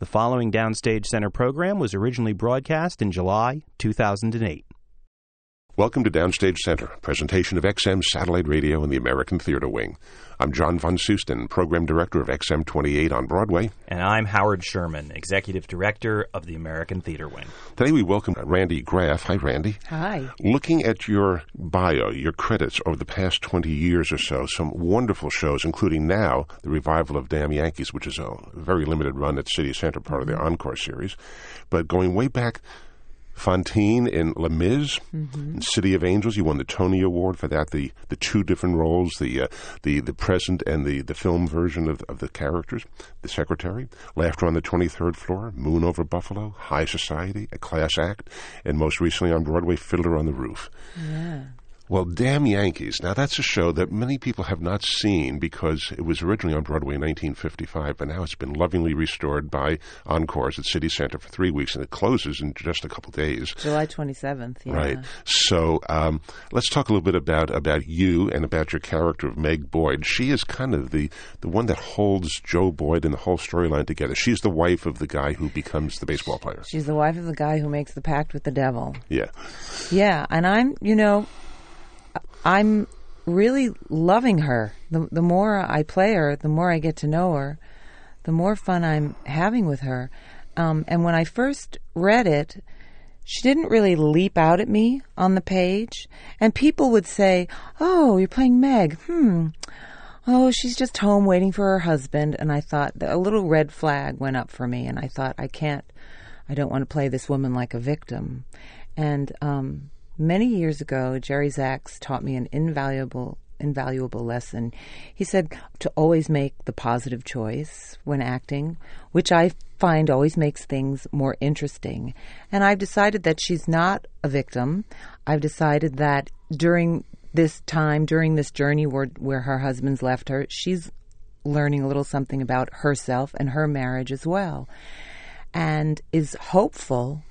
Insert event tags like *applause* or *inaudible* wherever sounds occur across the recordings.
The following Downstage Center program was originally broadcast in July 2008. Welcome to Downstage Center, presentation of XM Satellite Radio and the American Theater Wing. I'm John Von Soosten, Program Director of XM 28 on Broadway. And I'm Howard Sherman, Executive Director of the American Theater Wing. Today we welcome Randy Graff. Hi, Randy. Hi. Looking at your bio, your credits over the past 20 years or so, some wonderful shows, including now the revival of Damn Yankees, which is a very limited run at City Center, part of their mm-hmm. Encore series. But going way back Fantine in Les Mis, Mm-hmm. in City of Angels. You won the Tony Award for that. The the two different roles, the uh, the the present and the, the film version of, of the characters. The Secretary, Laughter on the Twenty Third Floor, Moon over Buffalo, High Society, A Class Act, and most recently on Broadway, Fiddler on the Roof. Yeah. Well, Damn Yankees. Now, that's a show that many people have not seen because it was originally on Broadway in 1955, but now it's been lovingly restored by Encores at City Center for three weeks, and it closes in just a couple days. July 27th. Yeah. Right. So um, let's talk a little bit about about you and about your character of Meg Boyd. She is kind of the the one that holds Joe Boyd and the whole storyline together. She's the wife of the guy who becomes the baseball player. She's the wife of the guy who makes the pact with the devil. Yeah. Yeah, and I'm, you know, I'm really loving her. The the more I play her, the more I get to know her, the more fun I'm having with her. Um, and when I first read it, she didn't really leap out at me on the page, and people would say, "Oh, you're playing Meg." Hmm. Oh, she's just home waiting for her husband. And I thought a little red flag went up for me, and I thought I can't. I don't want to play this woman like a victim. And um, many years ago, Jerry Zaks taught me an invaluable invaluable lesson. He said to always make the positive choice when acting, which I find always makes things more interesting. And I've decided that she's not a victim. I've decided that during this time, during this journey where, where her husband's left her, she's learning a little something about herself and her marriage as well. And is hopeful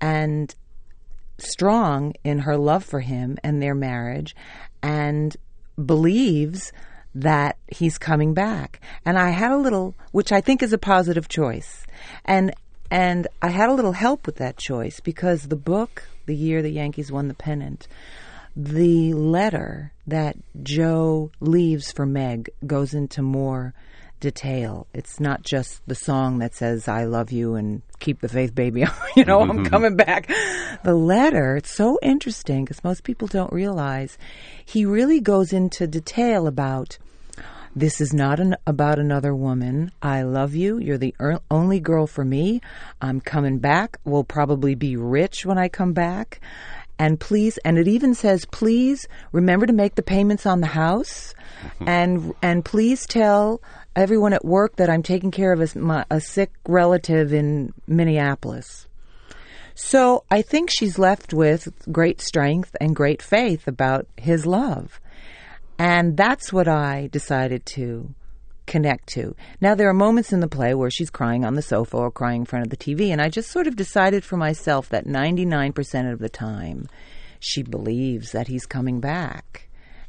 and strong in her love for him and their marriage and believes that he's coming back. And I had a little which I think is a positive choice. And and I had a little help with that choice because the book, the year the Yankees won the pennant, the letter that Joe leaves for Meg goes into more detail. It's not just the song that says "I love you" and "Keep the faith, baby." *laughs* you know, I'm coming back. The letter. It's so interesting because most people don't realize he really goes into detail about. This is not an, about another woman. I love you. You're the er- only girl for me. I'm coming back. We'll probably be rich when I come back. And please, and it even says, please remember to make the payments on the house, and and please tell everyone at work that I'm taking care of a, my, a sick relative in Minneapolis. So I think she's left with great strength and great faith about his love. And that's what I decided to connect to. Now, there are moments in the play where she's crying on the sofa or crying in front of the TV, and I just sort of decided for myself that 99% of the time she believes that he's coming back.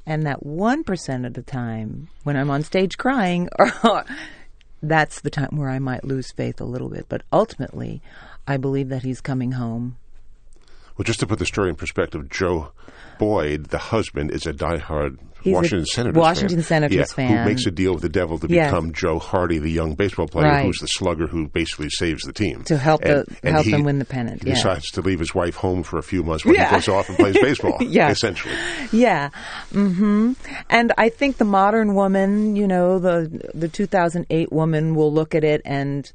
And that 1% of the time when I'm on stage crying, *laughs* that's the time where I might lose faith a little bit. But ultimately, I believe that he's coming home. Well, just to put the story in perspective, Joe Boyd, the husband, is a diehard He's Washington Senators Washington fan. Senators yeah, fan. Who makes a deal with the devil to Yes. become Joe Hardy, the young baseball player Right. who's the slugger who basically saves the team. To help and, the- and help he them win the pennant, He yeah. decides to leave his wife home for a few months while Yeah. he goes off and plays *laughs* baseball, Yeah. essentially. Yeah. Mm-hmm. And I think the modern woman, you know, the the 2008 woman will look at it and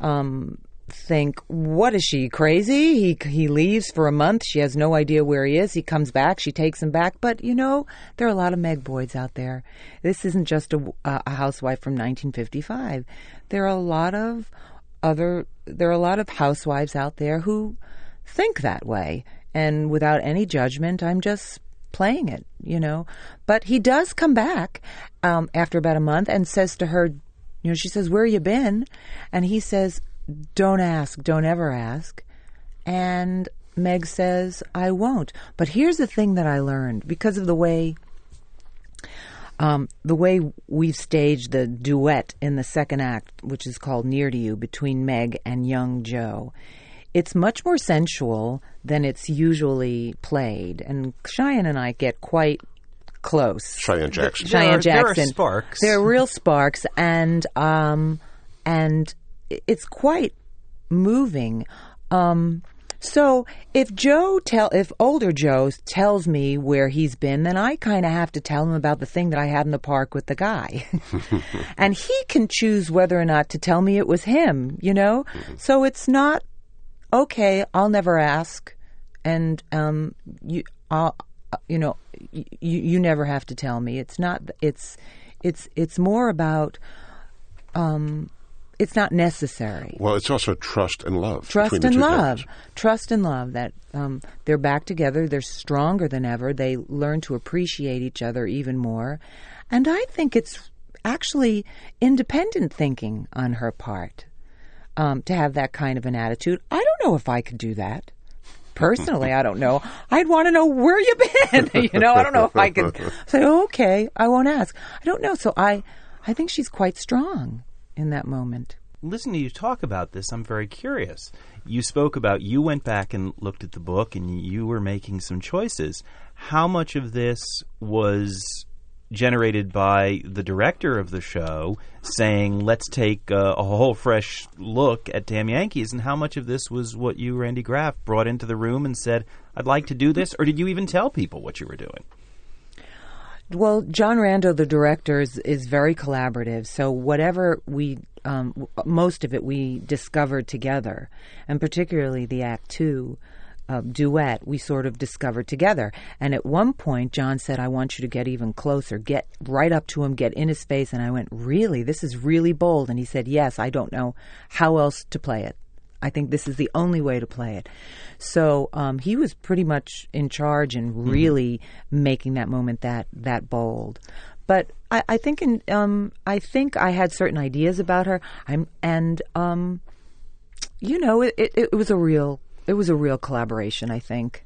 um think, "What is she crazy? He he leaves for a month. She has no idea where he is. He comes back. She takes him back." But you know, there are a lot of Meg Boyds out there. This isn't just a, a housewife from 1955. There are a lot of other. There are a lot of housewives out there who think that way, and without any judgment, I'm just playing it, you know. But he does come back um, after about a month and says to her, you know, she says, "Where you been?" And he says, "Don't ask, don't ever ask." And Meg says, "I won't." But here's the thing that I learned because of the way um, the way we've staged the duet in the second act, which is called Near to You, between Meg and young Joe, it's much more sensual than it's usually played. And Cheyenne and I get quite close. Cheyenne Jackson. There Cheyenne are- there are Jackson. sparks. There are real sparks, and um, and it's quite moving. Um, so if Joe tell if older Joe tells me where he's been, then I kind of have to tell him about the thing that I had in the park with the guy, *laughs* and he can choose whether or not to tell me it was him. You know, so it's not okay. I'll never ask, and um, you, I'll, you know, you you never have to tell me. It's not. It's it's it's more about. Um, it's not necessary. Well, it's also trust and love. Trust and love. characters. Trust and love that um, they're back together. They're stronger than ever. They learn to appreciate each other even more. And I think it's actually independent thinking on her part um, to have that kind of an attitude. I don't know if I could do that. Personally, I don't know. I'd want to know where you've been. *laughs* you know, I don't know if I could *laughs* say, okay, I won't ask. I don't know. So I, I think she's quite strong in that moment. Listening to you talk about this, I'm very curious. You spoke about you went back and looked at the book and you were making some choices. How much of this was generated by the director of the show saying, let's take a whole fresh look at Damn Yankees, and how much of this was what you, Randy Graff, brought into the room and said, I'd like to do this? Or did you even tell people what you were doing? Well, John Rando, the director, is, is very collaborative. So whatever we, um, most of it we discovered together, and particularly the Act Two uh, duet, we sort of discovered together. And at one point, John said, "I want you to get even closer, get right up to him, get in his face." And I went, "Really? This is really bold." And he said, "Yes, I don't know how else to play it." I think this is the only way to play it. So um, he was pretty much in charge and really making that moment that that bold. But I, I think in um, I think I had certain ideas about her. I'm and um, you know it, it, it was a real it was a real collaboration. I think.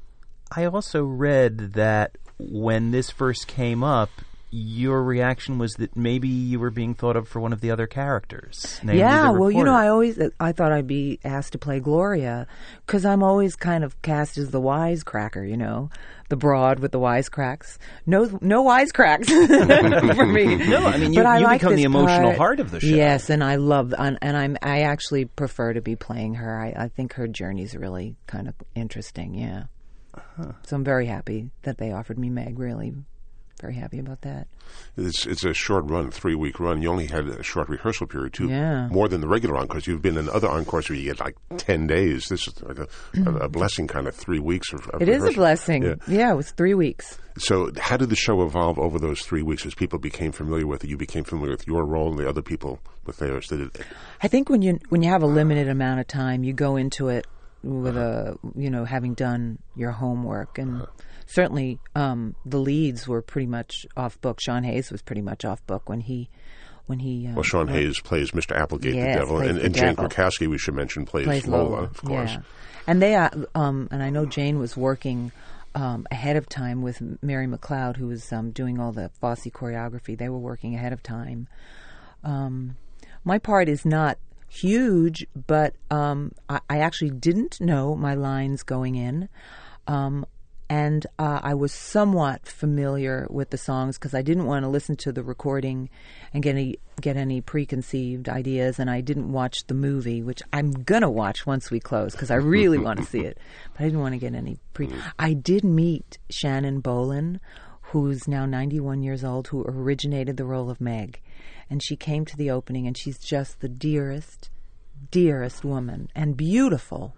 I also read that when this first came up, your reaction was that maybe you were being thought of for one of the other characters. yeah, well, you know. I always I thought I'd be asked to play Gloria because I'm always kind of cast as the wisecracker, you know, the broad with the wisecracks. No, no wisecracks *laughs* for me. No, I mean, you- But I you like become the emotional part. heart of the show. Yes, and I love and, and I'm I actually prefer to be playing her. I, I think her journey's really kind of interesting. Yeah, Uh-huh. so I'm very happy that they offered me Meg. Really, very happy about that. It's it's a short run, three week run. You only had a short rehearsal period too, Yeah. more than the regular encores. You've been in other encores where you get like ten days. This is like a, a, a blessing, kind of three weeks of. of It is a blessing. Yeah. yeah, it was three weeks. So, how did the show evolve over those three weeks as people became familiar with it? You became familiar with your role, and the other people with theirs. Did it? I think when you when you have a limited amount of time, you go into it with a you know having done your homework, and uh-huh. Certainly um, the leads were pretty much off book. Sean Hayes was pretty much off book when he when he uh, Well, Sean Hayes plays Mr. Applegate, Yes, the devil, plays and, the Jane devil. Krakowski, we should mention, plays, plays Lola, Lola, of course. Yeah. And they uh, um and I know Jane was working um, ahead of time with Mary McLeod, who was um, doing all the Fosse choreography. They were working ahead of time. Um, my part is not huge, but um, I, I actually didn't know my lines going in. And uh, I was somewhat familiar with the songs because I didn't want to listen to the recording and get any get any preconceived ideas, and I didn't watch the movie, which I'm gonna watch once we close because I really want to see it, but I didn't want to get any pre. I did meet Shannon Bolin, who's now 91 years old, who originated the role of Meg, and she came to the opening, and she's just the dearest, dearest woman and beautiful.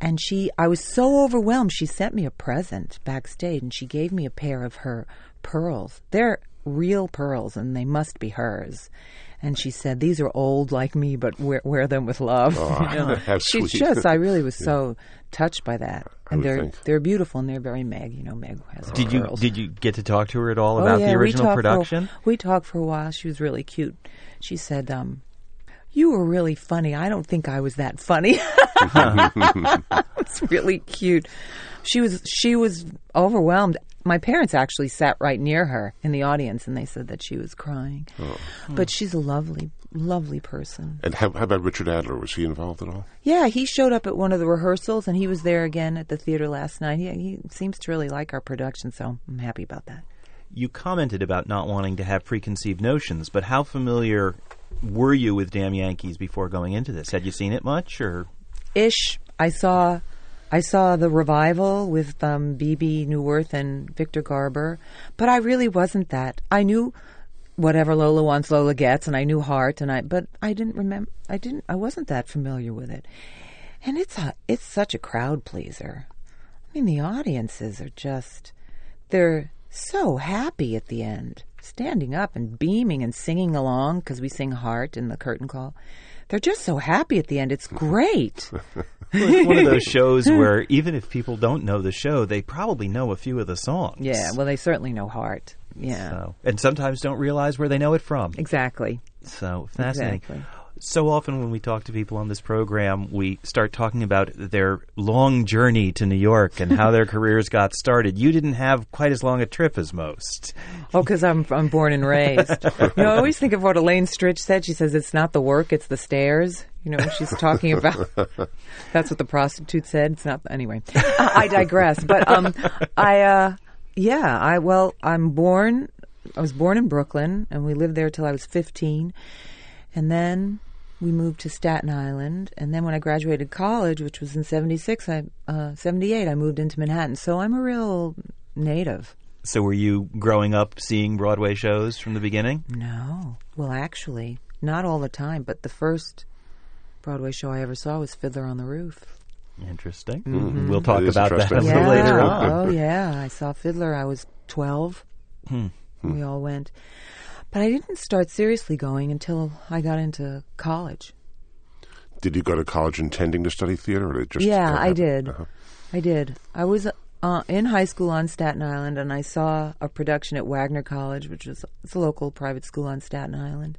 And she, I was so overwhelmed. She sent me a present backstage, and she gave me a pair of her pearls. They're real pearls, and they must be hers. And she said, "These are old like me, but wear, wear them with love." *laughs* You know? *laughs* how She's sweet. just, I really was *laughs* so touched by that. And they're think. they're beautiful, and they're very Meg. You know, Meg has her Did you pearls. did you get to talk to her at all Oh, about yeah, the we original for- production? we talked for a while. She was really cute. She said, um, "You were really funny. I don't think I was that funny." *laughs* it's really cute. She was she was overwhelmed my parents actually sat right near her in the audience, and they said that she was crying. Oh. But she's a lovely, lovely person. And how, how about Richard Adler? Was he involved at all? Yeah, he showed up at one of the rehearsals, and he was there again at the theater last night. He, he seems to really like our production, so I'm happy about that. You commented about not wanting to have preconceived notions, but how familiar were you with Damn Yankees before going into this? Had you seen it much, or Ish, I saw, I saw the revival with um, Bebe Neuwirth and Victor Garber, but I really wasn't that. I knew whatever Lola wants, Lola gets, and I knew Heart, and I, but I didn't remember. I didn't. I wasn't that familiar with it, and it's a, it's such a crowd pleaser. I mean, the audiences are just, they're so happy at the end, standing up and beaming and singing along because we sing Heart in the curtain call. They're just so happy at the end. It's great. *laughs* *laughs* it's one of those shows where even if people don't know the show, they probably know a few of the songs. Yeah, well, they certainly know Heart. Yeah, So, and sometimes don't realize where they know it from. exactly. So fascinating. Exactly. So often when we talk to people on this program, we start talking about their long journey to New York and how their *laughs* careers got started. You didn't have quite as long a trip as most. Oh, because I'm I'm born and raised. you know, I always think of what Elaine Stritch said. She says it's not the work, it's the stairs. You know, when she's talking about. *laughs* that's what the prostitute said. It's not anyway. *laughs* I, I digress. But um, I uh, yeah, I well, I'm born. I was born in Brooklyn, and we lived there till I was 15, and then we moved to Staten Island, and then when I graduated college, which was in '76, I uh, '78, I moved into Manhattan. So I'm a real native. So were you growing up seeing Broadway shows from the beginning? No. Well, actually, not all the time, but the first Broadway show I ever saw was Fiddler on the Roof. Interesting. Mm-hmm. We'll talk That is about that a little yeah. later on. Oh, yeah. I saw Fiddler. I was 12. We all went. But I didn't start seriously going until I got into college. Did you go to college intending to study theater, or just? yeah, I did. Uh-huh. I did. I was uh, in high school on Staten Island, and I saw a production at Wagner College, which was it's a local private school on Staten Island.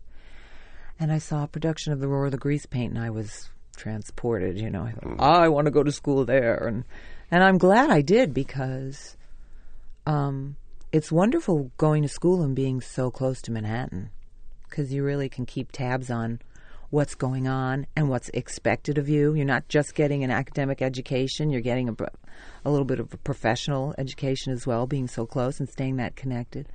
And I saw a production of The Roar of the Grease Paint, and I was transported. You know, I thought, I want to go to school there, and and I'm glad I did because um, it's wonderful going to school and being so close to Manhattan because you really can keep tabs on what's going on and what's expected of you. You're not just getting an academic education, you're getting a, a little bit of a professional education as well, being so close and staying that connected.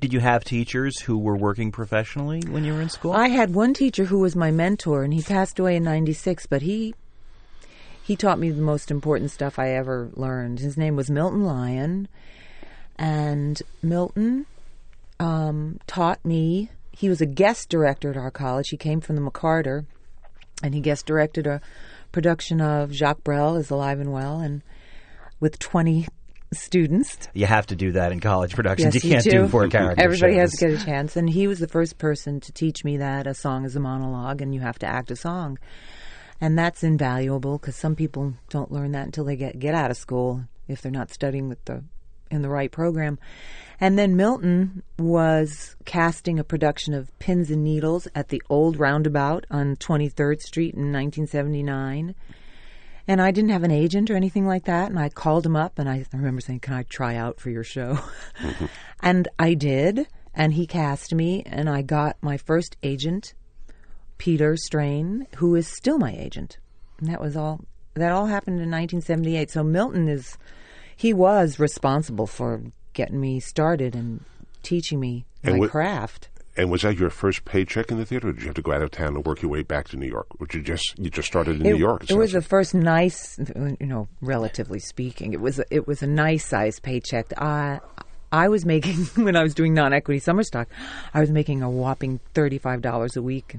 Did you have teachers who were working professionally when you were in school? I had one teacher who was my mentor, and he passed away in '96. But he he taught me the most important stuff I ever learned. His name was Milton Lyon, and Milton um, taught me. He was a guest director at our college. He came from the McCarter, and he guest directed a production of Jacques Brel is Alive and Well, and with 20 students. you have to do that in college productions. Yes, you can't do. do four character Everybody has to get a chance, and he was the first person to teach me that a song is a monologue, and you have to act a song, and that's invaluable because some people don't learn that until they get get out of school if they're not studying with the in the right program. And then Milton was casting a production of Pins and Needles at the old roundabout on 23rd Street in 1979. And I didn't have an agent or anything like that. And I called him up and I, I remember saying, Can I try out for your show? Mm-hmm. *laughs* and I did. And he cast me. And I got my first agent, Peter Strain, who is still my agent. And that was all. That all happened in 1978. So Milton is, he was responsible for getting me started and teaching me And my what- craft. And was that your first paycheck in the theater? Or did you have to go out of town and work your way back to New York? Or you just you just started in New York? It was sounds the first nice, you know, relatively speaking, it was a, it was a nice size paycheck. I I was making *laughs* when I was doing non-equity summer stock, I was making a whopping thirty-five dollars a week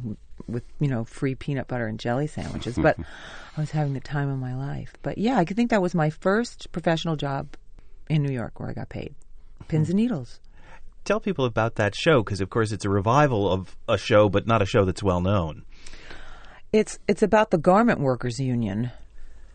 with you know free peanut butter and jelly sandwiches. *laughs* But I was having the time of my life. But yeah, I think that was my first professional job in New York where I got paid pins and needles. Tell people about that show because, of course, it's a revival of a show, but not a show that's well known. It's it's about the garment workers union,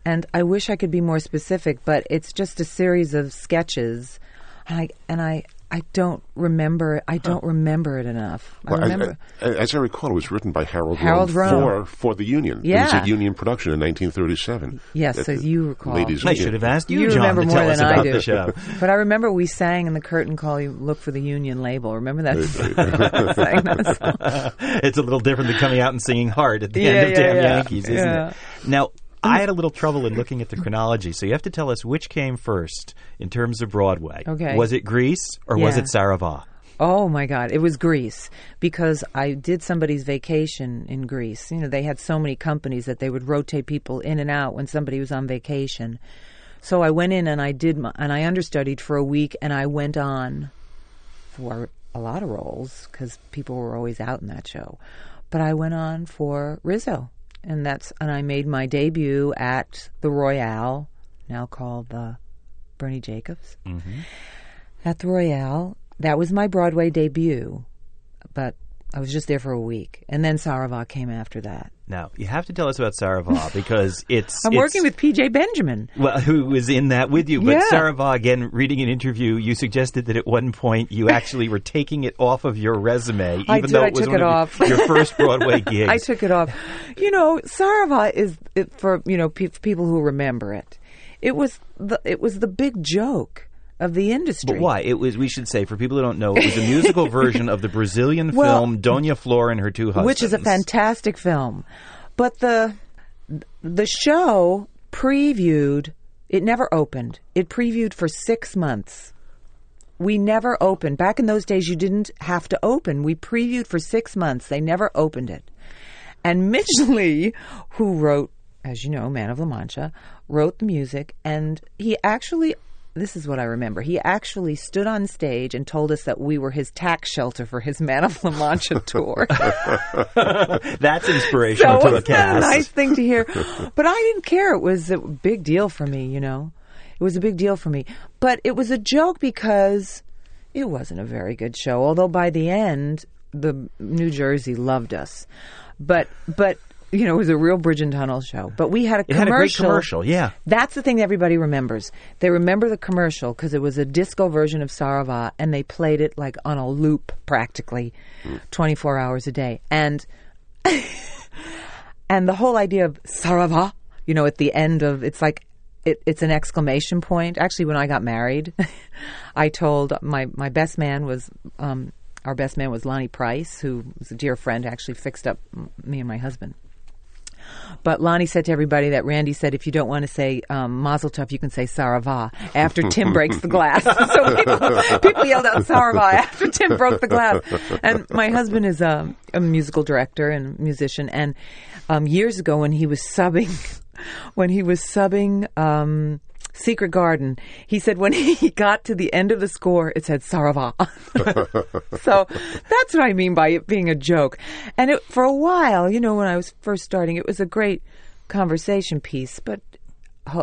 and I wish I could be more specific, but it's just a series of sketches. And I and I I don't remember. I don't remember it enough. Well, I remember. I- I- as I recall, it was written by Harold, Harold Rome Rome. for for the Union. it was Yeah. a Union production in 1937. Yes, At so you recall. Ladies I should have asked you, You John, remember to more tell us than I do. the show. *laughs* but I remember we sang in the curtain call. You look for the Union label. Remember that? *laughs* sang that song. *laughs* it's a little different than coming out and singing hard at the Yeah, end of yeah, Damn yeah. Yankees, isn't Yeah. it? Now, I had a little trouble in looking at the chronology, so you have to tell us which came first in terms of Broadway. Okay. Was it Grease or was it Saravà? Oh my God! It was Grease because I did somebody's vacation in Grease. You know, they had so many companies that they would rotate people in and out when somebody was on vacation. So I went in and I did, my, and I understudied for a week, and I went on for a lot of roles because people were always out in that show. But I went on for Rizzo, and that's and I made my debut at the Royale, now called the Bernie Jacobs mm-hmm. at the Royale. That was my Broadway debut, but I was just there for a week, and then Saravà came after that. Now, you have to tell us about Saravà because *laughs* it's. I'm it's- working with PJ Benjamin. Well, who was in that with you? But Yeah. Saravà, again, reading an interview, you suggested that at one point you actually were taking it off of your resume, even I did, though I it was took one it your- off. *laughs* your, first Broadway *laughs* gig. I took it off. You know, Saravà is for you know pe- people who remember it. It was the it was the big joke of the industry. But why? It was. We should say for people who don't know, it was a musical *laughs* version of the Brazilian Well, film Dona Flor and her two husbands, which is a fantastic film. But the the show previewed. It never opened. It previewed for six months. We never opened. Back in those days, you didn't have to open. We previewed for six months. They never opened it. And Mitch *laughs* Leigh, who wrote, as you know, Man of La Mancha, wrote the music, and he actually. This is what I remember. He actually stood on stage and told us that we were his tax shelter for his *laughs* Man of La Mancha tour. *laughs* That's inspirational So to the wasn't that a cast. nice thing to hear? But I didn't care. It was a big deal for me, you know. It was a big deal for me. But it was a joke because it wasn't a very good show. Although by the end, the New Jersey loved us. But but you know, it was a real bridge and tunnel show. But we had a It had a great commercial. commercial, yeah. That's the thing that everybody remembers. They remember the commercial because it was a disco version of Saravà, and they played it like on a loop practically, twenty four hours a day. And *laughs* and the whole idea of Saravà, you know, at the end of it's like it, it's an exclamation point. Actually, when I got married, *laughs* I told my my best man was um, our best man was Lonny Price, who was a dear friend, actually fixed up m- me and my husband. But Lonny said to everybody that Randy said, if you don't want to say um, Mazel Tov, you can say Saravà after Tim breaks the glass. *laughs* so people, people yelled out Saravà after Tim broke the glass. And my husband is a, a musical director and musician. And um, years ago, when he was subbing, *laughs* when he was subbing um, Secret Garden, he said when *laughs* he got to the end of the score, it said Saravà. *laughs* so that's what I mean by it being a joke. And it, for a while, you know, when I was first starting, it was a great conversation piece. But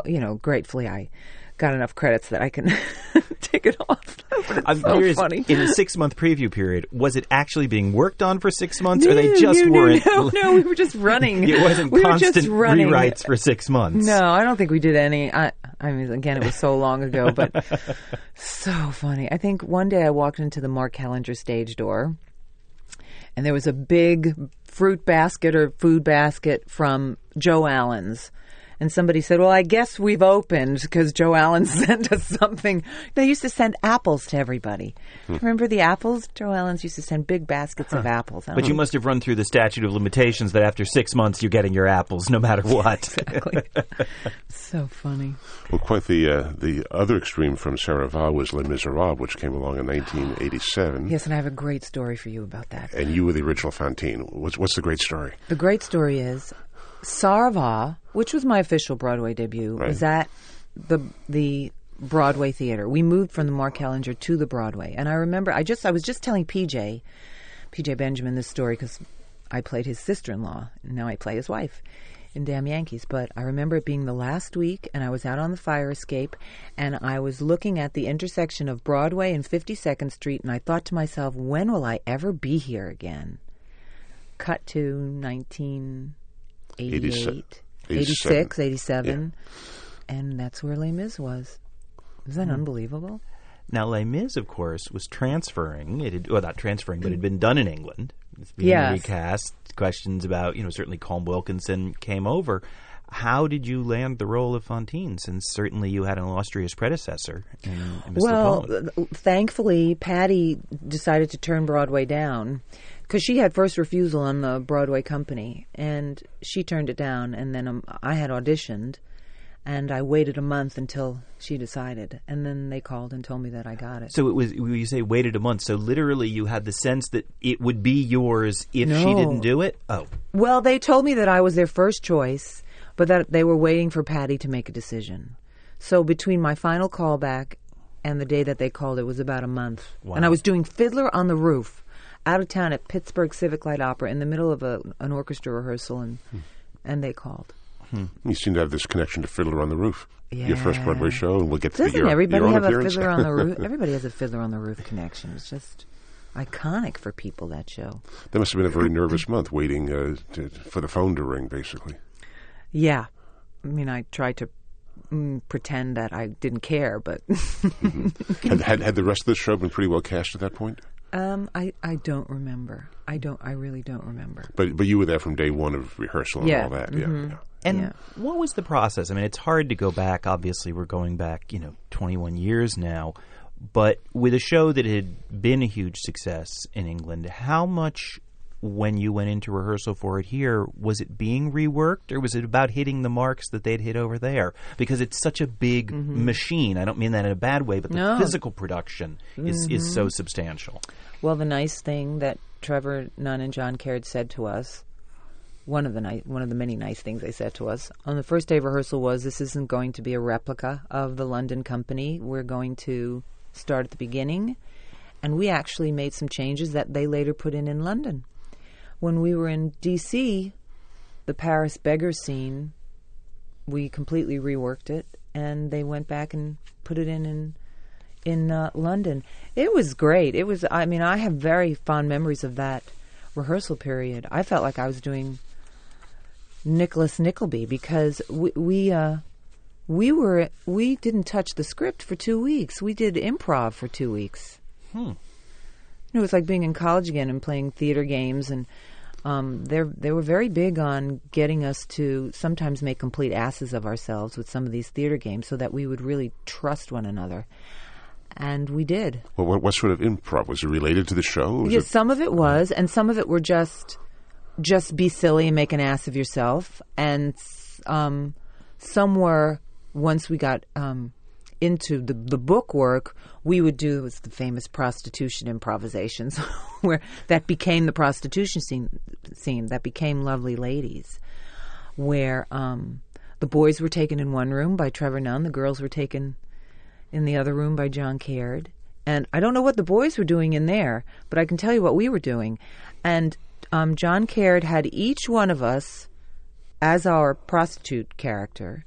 you know, gratefully, I got enough credits that I can *laughs* take it off. *laughs* I'm so curious. funny. In the six month preview period, was it actually being worked on for six months, or they just no, no, weren't? No, *laughs* no, we were just running. It wasn't we were constant just running. rewrites for six months. No, I don't think we did any. I, I mean, again, it was so long ago, but so funny. I think one day I walked into the Mark Hellinger stage door, and there was a big fruit basket or food basket from Joe Allen's. And somebody said, Well, I guess we've opened because Joe Allen *laughs* sent us something. They used to send apples to everybody. Remember the apples? Joe Allen's used to send big baskets of apples. But don't you must have run through the statute of limitations that after six months you're getting your apples no matter *laughs* what. Exactly. *laughs* so funny. Well, quite the uh, the other extreme from Saravà was Les Miserables, which came along in 1987. *gasps* Yes, and I have a great story for you about that. And you were the original Fantine. What's, what's the great story? The great story is Sarva, which was my official Broadway debut, Right. was at the the Broadway theater. We moved from the Mark Hellinger to the Broadway, and I remember I just I was just telling PJ, PJ Benjamin this story because I played his sister-in-law, and now I play his wife in Damn Yankees. But I remember it being the last week, and I was out on the fire escape, and I was looking at the intersection of Broadway and 52nd Street, and I thought to myself, when will I ever be here again? Cut to 1988, 86, 87, and that's where Les Mis was. Is that hmm. unbelievable? Now, Les Mis, of course, was transferring. It had, well, not transferring, but it had been done in England. It's being Yes. recast. Questions about, you know, certainly Colm Wilkinson came over. How did you land the role of Fantine? Since certainly you had an illustrious predecessor in, in Mr. Well, thankfully, Patti decided to turn Broadway down because she had first refusal on the Broadway company, and she turned it down. And then um, I had auditioned, and I waited a month until she decided, and then they called and told me that I got it. So it was you say waited a month. So literally, you had the sense that it would be yours if she didn't do it. Oh, Well, they told me that I was their first choice, but that they were waiting for Patti to make a decision. So between my final callback and the day that they called, it was about a month. Wow. And I was doing Fiddler on the Roof out of town at Pittsburgh Civic Light Opera in the middle of a, an orchestra rehearsal, and and they called. You seem to have this connection to Fiddler on the Roof. Your first Broadway Yeah. show, and we'll get to Doesn't your, everybody your have a. Fiddler on the Roof? *laughs* Everybody has a Fiddler on the Roof connection. It's just iconic for people that show. that must have been a very nervous month, waiting uh, to, for the phone to ring, basically. Yeah, I mean, I tried to mm, pretend that I didn't care, but *laughs* had, had had the rest of the show been pretty well cast at that point? Um, I, I don't remember. I don't. I really don't remember. But but you were there from day one of rehearsal and Yeah, all that. mhm. Yeah, yeah. And Yeah. what was the process? I mean, it's hard to go back. Obviously, we're going back, you know, 21 years now. But with a show that had been a huge success in England, how much, when you went into rehearsal for it here, was it being reworked or was it about hitting the marks that they'd hit over there? Because it's such a big mm-hmm. machine. I don't mean that in a bad way, but the No. physical production is, is so mm-hmm. substantial. Well, the nice thing that Trevor Nunn and John Caird said to us, one of the ni- one of the many nice things they said to us on the first day of rehearsal was, "This isn't going to be a replica of the London company. We're going to start at the beginning." And we actually made some changes that they later put in in London. When we were in D.C., the Paris beggar scene, we completely reworked it, and they went back and put it in in in uh, London. It was great. It was. I mean, I have very fond memories of that rehearsal period. I felt like I was doing Nicholas Nickleby because we we uh, we were we didn't touch the script for two weeks. We did improv for two weeks. Hmm. It was like being in college again and playing theater games and. Um, they they were very big on getting us to sometimes make complete asses of ourselves with some of these theater games, so that we would really trust one another, and we did. Well, what, what sort of improv was it related to the show? Was Yeah, some of it was, and some of it were just just be silly and make an ass of yourself. And um, some were once we got um, into the the book work, we would do was the famous prostitution improvisations, *laughs* where that became the prostitution scene scene that became Lovely Ladies, where um, the boys were taken in one room by Trevor Nunn, the girls were taken in the other room by John Caird. And I don't know what the boys were doing in there, but I can tell you what we were doing. And um, John Caird had each one of us, as our prostitute character,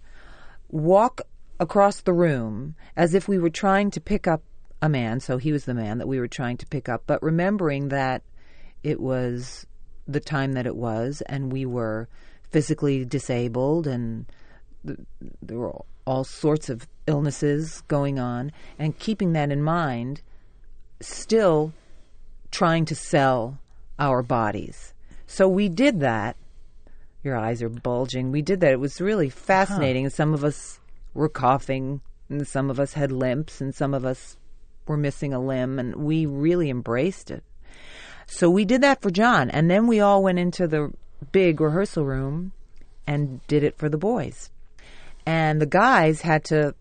walk across the room as if we were trying to pick up a man. So he was the man that we were trying to pick up, but remembering that it was the time that it was, and we were physically disabled, and th- there were all sorts of illnesses going on, and keeping that in mind, still trying to sell our bodies. So we did that. Your eyes are bulging. We did that. It was really fascinating. And some of us were coughing, and some of us had limps, and some of us were missing a limb, and we really embraced it. So we did that for John, and then we all went into the big rehearsal room and did it for the boys. And the guys had to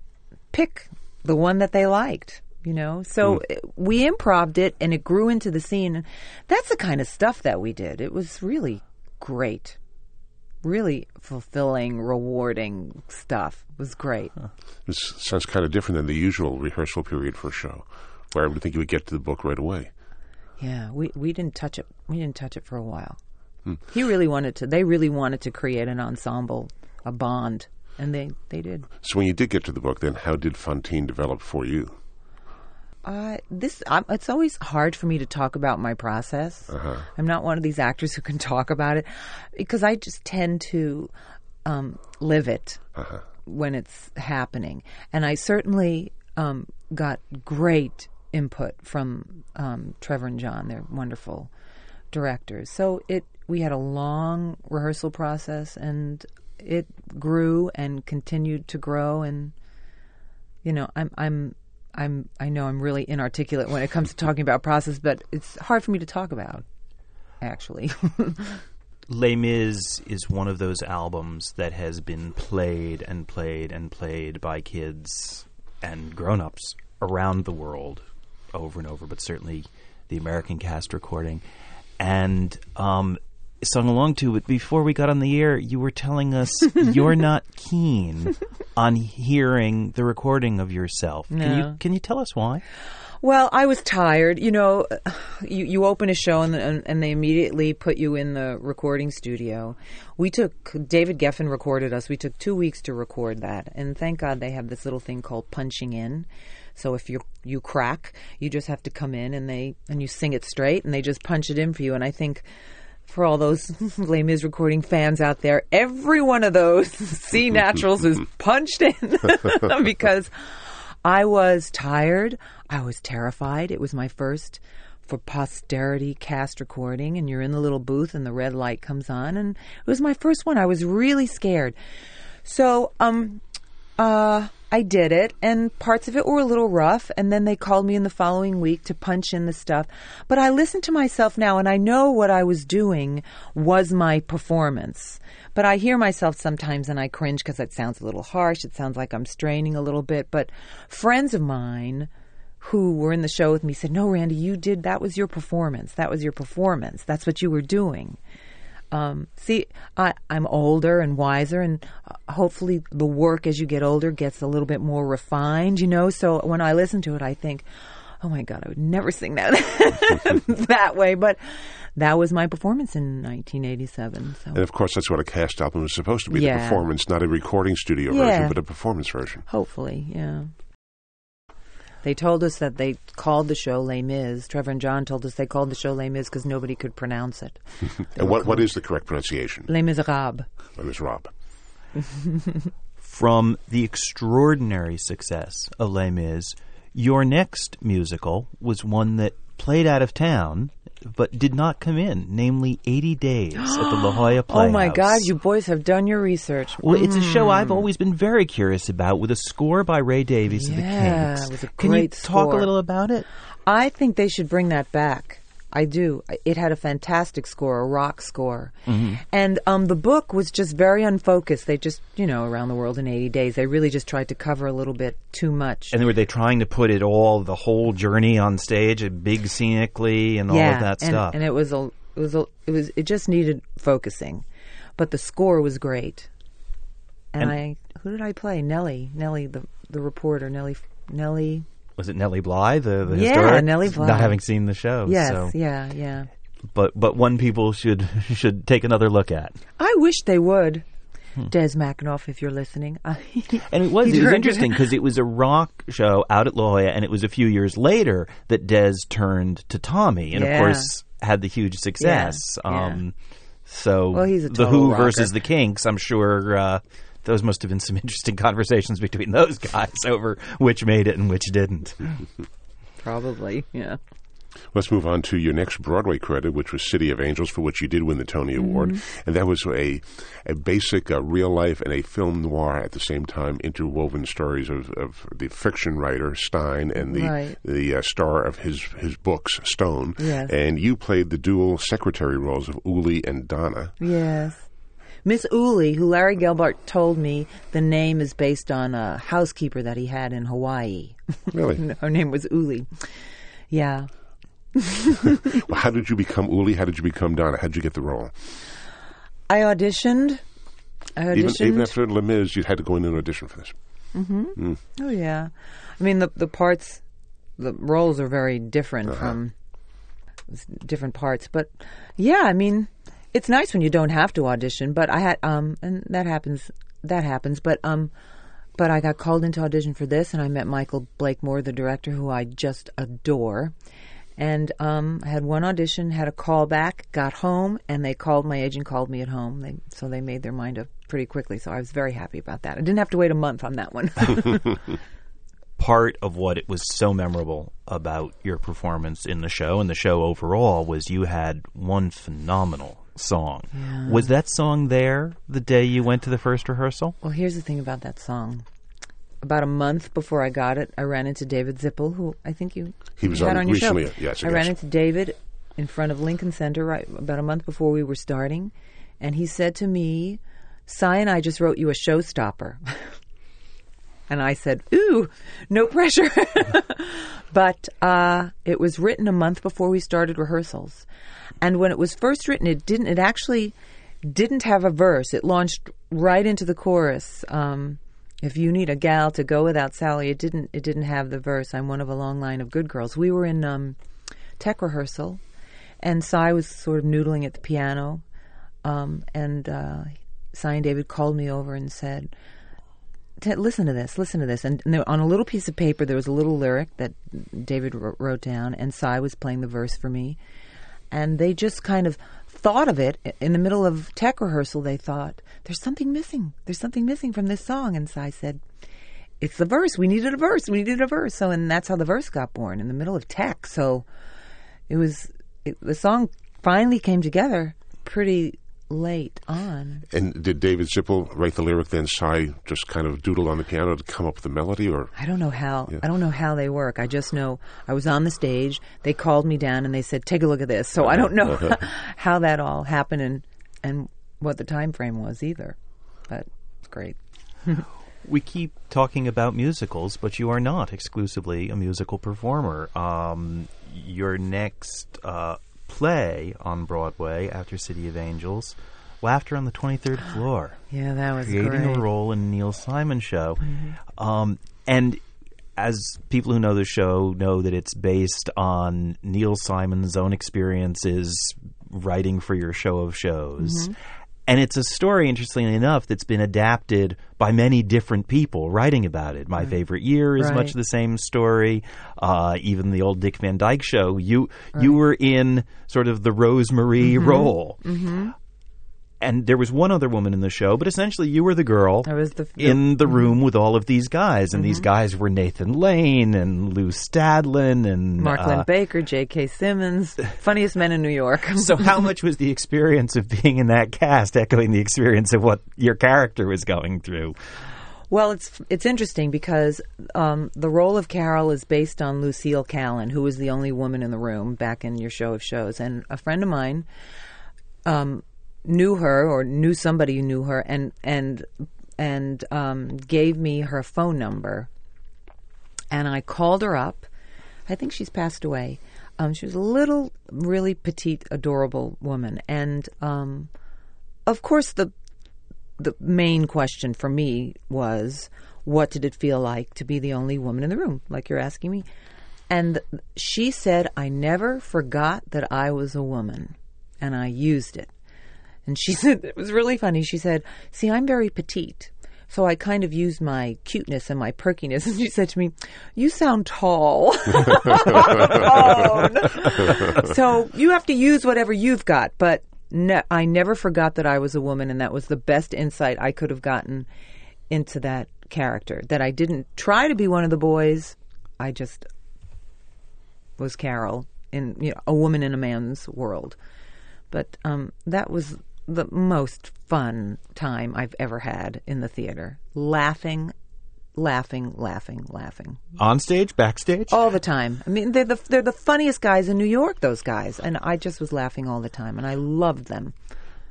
pick the one that they liked, you know. So it- we improved it and it grew into the scene. That's the kind of stuff that we did. It was really great. Really fulfilling, rewarding stuff. It was great. This sounds kind of different than the usual rehearsal period for a show, where I would think you would get to the book right away. Yeah, we we didn't touch it. We didn't touch it for a while. Hmm. He really wanted to. They really wanted to create an ensemble, a bond, and they they did. So when you did get to the book, then how did Fantine develop for you? Uh, this I'm, it's always hard for me to talk about my process. I'm not one of these actors who can *laughs* talk about it because I just tend to um, live it when it's happening, and I certainly um, got great input from um, Trevor and John. They're wonderful directors. So it we had a long rehearsal process, and it grew and continued to grow. And you know, I'm I'm I'm I know I'm really inarticulate when it comes to talking about process, but it's hard for me to talk about. Actually, *laughs* Les Mis is one of those albums that has been played and played and played by kids and grown-ups around the world over and over, but certainly the American cast recording and um, sung along to. But before we got on the air, you were telling us *laughs* you're not keen on hearing the recording of yourself. Can you can you tell us why? Well, I was tired. You know, you, you open a show and, and and they immediately put you in the recording studio. We took David Geffen recorded us. We took two weeks to record that, and thank God they have this little thing called punching in. So if you you crack, you just have to come in and they and you sing it straight, and they just punch it in for you. And I think for all those *laughs* Les Mis recording fans out there, every one of those *laughs* C *laughs* naturals is punched in because I was tired. I was terrified. It was my first for posterity cast recording, and you're in the little booth, and the red light comes on, and it was my first one. I was really scared. So, um, uh, I did it, and parts of it were a little rough. And then they called me in the following week to punch in the stuff. But I listen to myself now, and I know what I was doing was my performance. But I hear myself sometimes, and I cringe because it sounds a little harsh. It sounds like I'm straining a little bit. But friends of mine who were in the show with me said, "No, Randy, you did. That was your performance. That was your performance. That's what you were doing." Um, see, I, I'm older and wiser, and uh, hopefully the work as you get older gets a little bit more refined, you know. So when I listen to it, I think, oh my God, I would never sing that *laughs* that way. But that was my performance in 1987. So And of course, that's what a cast album is supposed to be Yeah. the performance, not a recording studio Yeah. version, but a performance version. hopefully, yeah. They told us that they called the show Les Mis. Trevor and John told us they called the show Les Mis because nobody could pronounce it. *laughs* And what, what is the correct pronunciation? Les Miserables. Miss *laughs* Rob. From the extraordinary success of Les Mis, your next musical was one that played out of town but did not come in, namely 80 Days at the La Jolla Playhouse. *gasps* Oh my God, you boys have done your research. Well, it's a show I've mm. always been very curious about, with a score by Ray Davies of the Yeah, Kinks. it was a Can you great talk a little about it? I think they should bring that back. I do. It had a fantastic score, a rock score. Mm-hmm. And um, the book was just very unfocused. They just, you know, around the world in 80 days, they really just tried to cover a little bit too much. And were they trying to put it all, the whole journey on stage, big scenically, and all of that and, stuff? And it was a, it was a, it was, it just needed focusing, but the score was great. And, And- I, who did I play? Nellie, Nellie, the the reporter, Nellie, Nellie. Was it Nellie Bly, the, the Yeah, historic? Nellie Bly. Not having seen the show, Yes, so. yeah, yeah. but but one people should *laughs* should take another look at. I wish they would. Des McAnuff, if you're listening. *laughs* And it was it was interesting because it was a rock show out at La Jolla, and it was a few years later that Des turned to Tommy, and Yeah. of course had the huge success. Yeah, yeah. Um, so Well, the Who rocker. versus the Kinks. I'm sure uh, those must have been some *laughs* interesting conversations between those guys over which made it and which didn't. Probably, yeah. Let's move on to your next Broadway credit, which was City of Angels, for which you did win the Tony Award, Mm-hmm. and that was a a basic uh, real life and a film noir at the same time, interwoven stories of, of the fiction writer Stine and the Right. the uh, star of his his books Stone. Yes. And you played the dual secretary roles of Oolie and Donna. Yes. Miss Oolie, who Larry Gelbart told me the name is based on a housekeeper that he had in Hawaii. *laughs* Really? Her name was Oolie. Yeah. *laughs* well, how did you become Oolie? How did you become Donna? How did you get the role? I auditioned. I Even, auditioned. even after Les Mis, you had to go in and audition for this. Mm-hmm. Mm. oh yeah. I mean the the parts, the roles are very different uh-huh. from different parts, but yeah, I mean it's nice when you don't have to audition. But I had um and that happens that happens, but um. But I got called into audition for this, and I met Michael Blakemore, the director, who I just adore. And um, I had one audition, had a call back, got home, and they called. My agent called me at home, they, so they made their mind up pretty quickly. So I was very happy about that. I didn't have to wait a month on that one. *laughs* part of what it was so memorable about your performance in the show and the show overall was you had one phenomenal song. Was that song there the day you went to the first rehearsal? Well, here's the thing about that song. About a month before I got it, I ran into David Zippel, who I think you He was had on on your recently, show. yes, I ran into David in front of Lincoln Center right about a month before we were starting, and he said to me, "Cy and I just wrote you a showstopper." *laughs* And I said, "Ooh, no pressure." *laughs* but uh, it was written a month before we started rehearsals, and when it was first written, it didn't. It actually didn't have a verse. It launched right into the chorus. Um, if you need a gal to go without Sally, it didn't. It didn't have the verse. I'm one of a long line of good girls. We were in um, tech rehearsal, and Cy was sort of noodling at the piano, um, and uh, Cy and David called me over and said. "T- Listen to this. Listen to this. And on a little piece of paper, there was a little lyric that David wrote down, and Cy was playing the verse for me. And they just kind of thought of it in the middle of tech rehearsal. They thought, "There's something missing. There's something missing from this song." And Cy said, "It's the verse. We needed a verse. We needed a verse." So, and that's how the verse got born in the middle of tech. So, it was it, the song finally came together pretty late on. And did David Zippel write the lyric then? Cy just kind of doodle on the piano to come up with the melody, or I don't know how. I don't know how they work. I just know I was on the stage. They called me down and they said, "Take a look at this." So I don't know *laughs* how that all happened and and what the time frame was either. But it's great. *laughs* We keep talking about musicals, but you are not exclusively a musical performer. Um, your next uh, play on Broadway after City of Angels, Laughter on the 23rd *gasps* Floor. Yeah, that was creating great. Mm-hmm. a role in Neil Simon show. Um, and as people who know the show know that it's based on Neil Simon's own experiences writing for your show of shows. Mm-hmm. And it's a story, interestingly enough, that's been adapted by many different people writing about it. My favorite year is Right. much the same story. Uh, even the old Dick Van Dyke show, you you were in sort of the Rosemary Mm-hmm. role. And there was one other woman in the show, but essentially you were the girl the- in the room with all of these guys, and Mm-hmm. these guys were Nathan Lane and Lou Stadlen and Mark uh, Lynn Baker, J.K. Simmons, funniest men in New York. *laughs* so, how much was the experience of being in that cast echoing the experience of what your character was going through? Well, it's it's interesting because um, the role of Carol is based on Lucille Kallen, who was the only woman in the room back in your show of shows, and a friend of mine um, knew her or knew somebody who knew her, and and and um, gave me her phone number, and I called her up. I think she's passed away. Um, she was a little, really petite, adorable woman, and um, of course the the main question for me was what did it feel like to be the only woman in the room like you're asking me and she said i never forgot that i was a woman and i used it and she *laughs* said it was really funny she said see i'm very petite so I kind of used my cuteness and my perkiness, *laughs* and she said to me, "You sound tall." *laughs* So you have to use whatever you've got, but I never forgot that I was a woman, and that was the best insight I could have gotten into that character. That I didn't try to be one of the boys. I just was Carol in you know, a woman in a man's world. But um, that was the most fun time I've ever had in the theater. Laughing, laughing, laughing, laughing On stage, backstage? all the time. I mean, they're the they're the funniest guys in New York. Those guys, and I just was laughing all the time, and I loved them,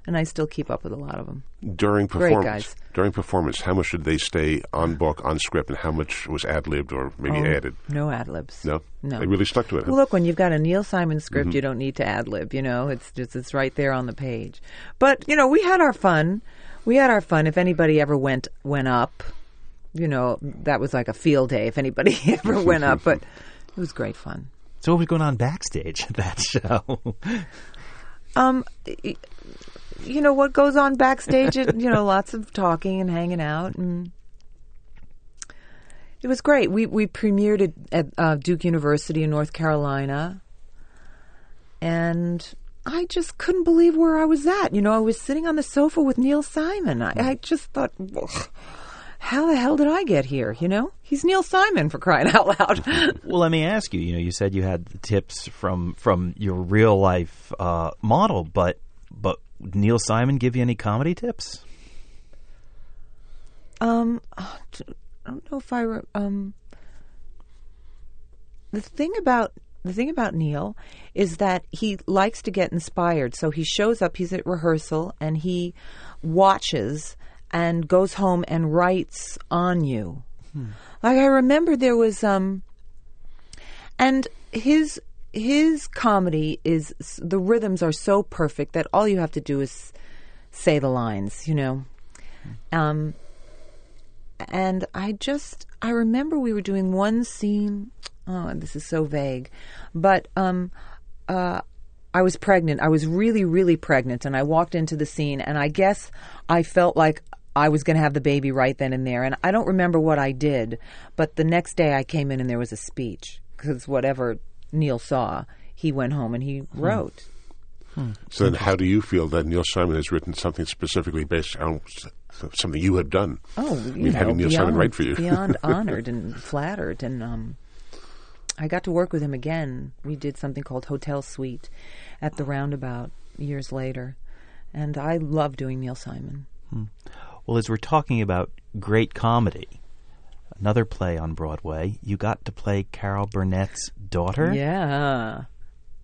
and I still keep up with a lot of them. during Great performance, guys. during performance, how much did they stay on book, on script, and how much was ad libbed or maybe Oh, added? No ad libs. No, no. they really stuck to it. huh? Well, look, when you've got a Neil Simon script, you don't need to ad lib. You know, it's just it's right there on the page. But you know, we had our fun. We had our fun. If anybody ever went went up, you know, that was like a field day. If anybody *laughs* ever went up, but it was great fun. So, what was going on backstage at that *laughs* show? Um, y- you know what goes on backstage? It, you know, lots of talking and hanging out, and it was great. We we premiered it at uh, Duke University in North Carolina, and I just couldn't believe where I was at. You know, I was sitting on the sofa with Neil Simon. I, I just thought, "Ugh, how the hell did I get here? You know, he's Neil Simon for crying out loud. *laughs* Well, let me ask you. You know, you said you had the tips from from your real life uh, model, but but Neil Simon give you any comedy tips? um, I don't know if I re- um. The thing about the thing about Neil is that he likes to get inspired. So he shows up. He's at rehearsal and he watches and goes home and writes on you. Like I remember there was um and his his comedy is the rhythms are so perfect that all you have to do is say the lines, you know. Um and I just I remember we were doing one scene. Oh, this is so vague, but um, uh, I was pregnant. I was really, really pregnant, and I walked into the scene, and I guess I felt like I was going to have the baby right then and there. And I don't remember what I did, but the next day I came in and there was a speech because whatever Neil saw, he went home and he hmm. wrote. Hmm. So then, how do you feel that Neil Simon has written something specifically based on something you have done? Oh, you I mean, know, having Neil beyond, Simon write for you. beyond *laughs* honored and flattered, and um, I got to work with him again. We did something called Hotel Suite at the Roundabout years later, and I love doing Neil Simon. Hmm. Well, as we're talking about great comedy, another play on Broadway, you got to play Carol Burnett's daughter. Yeah,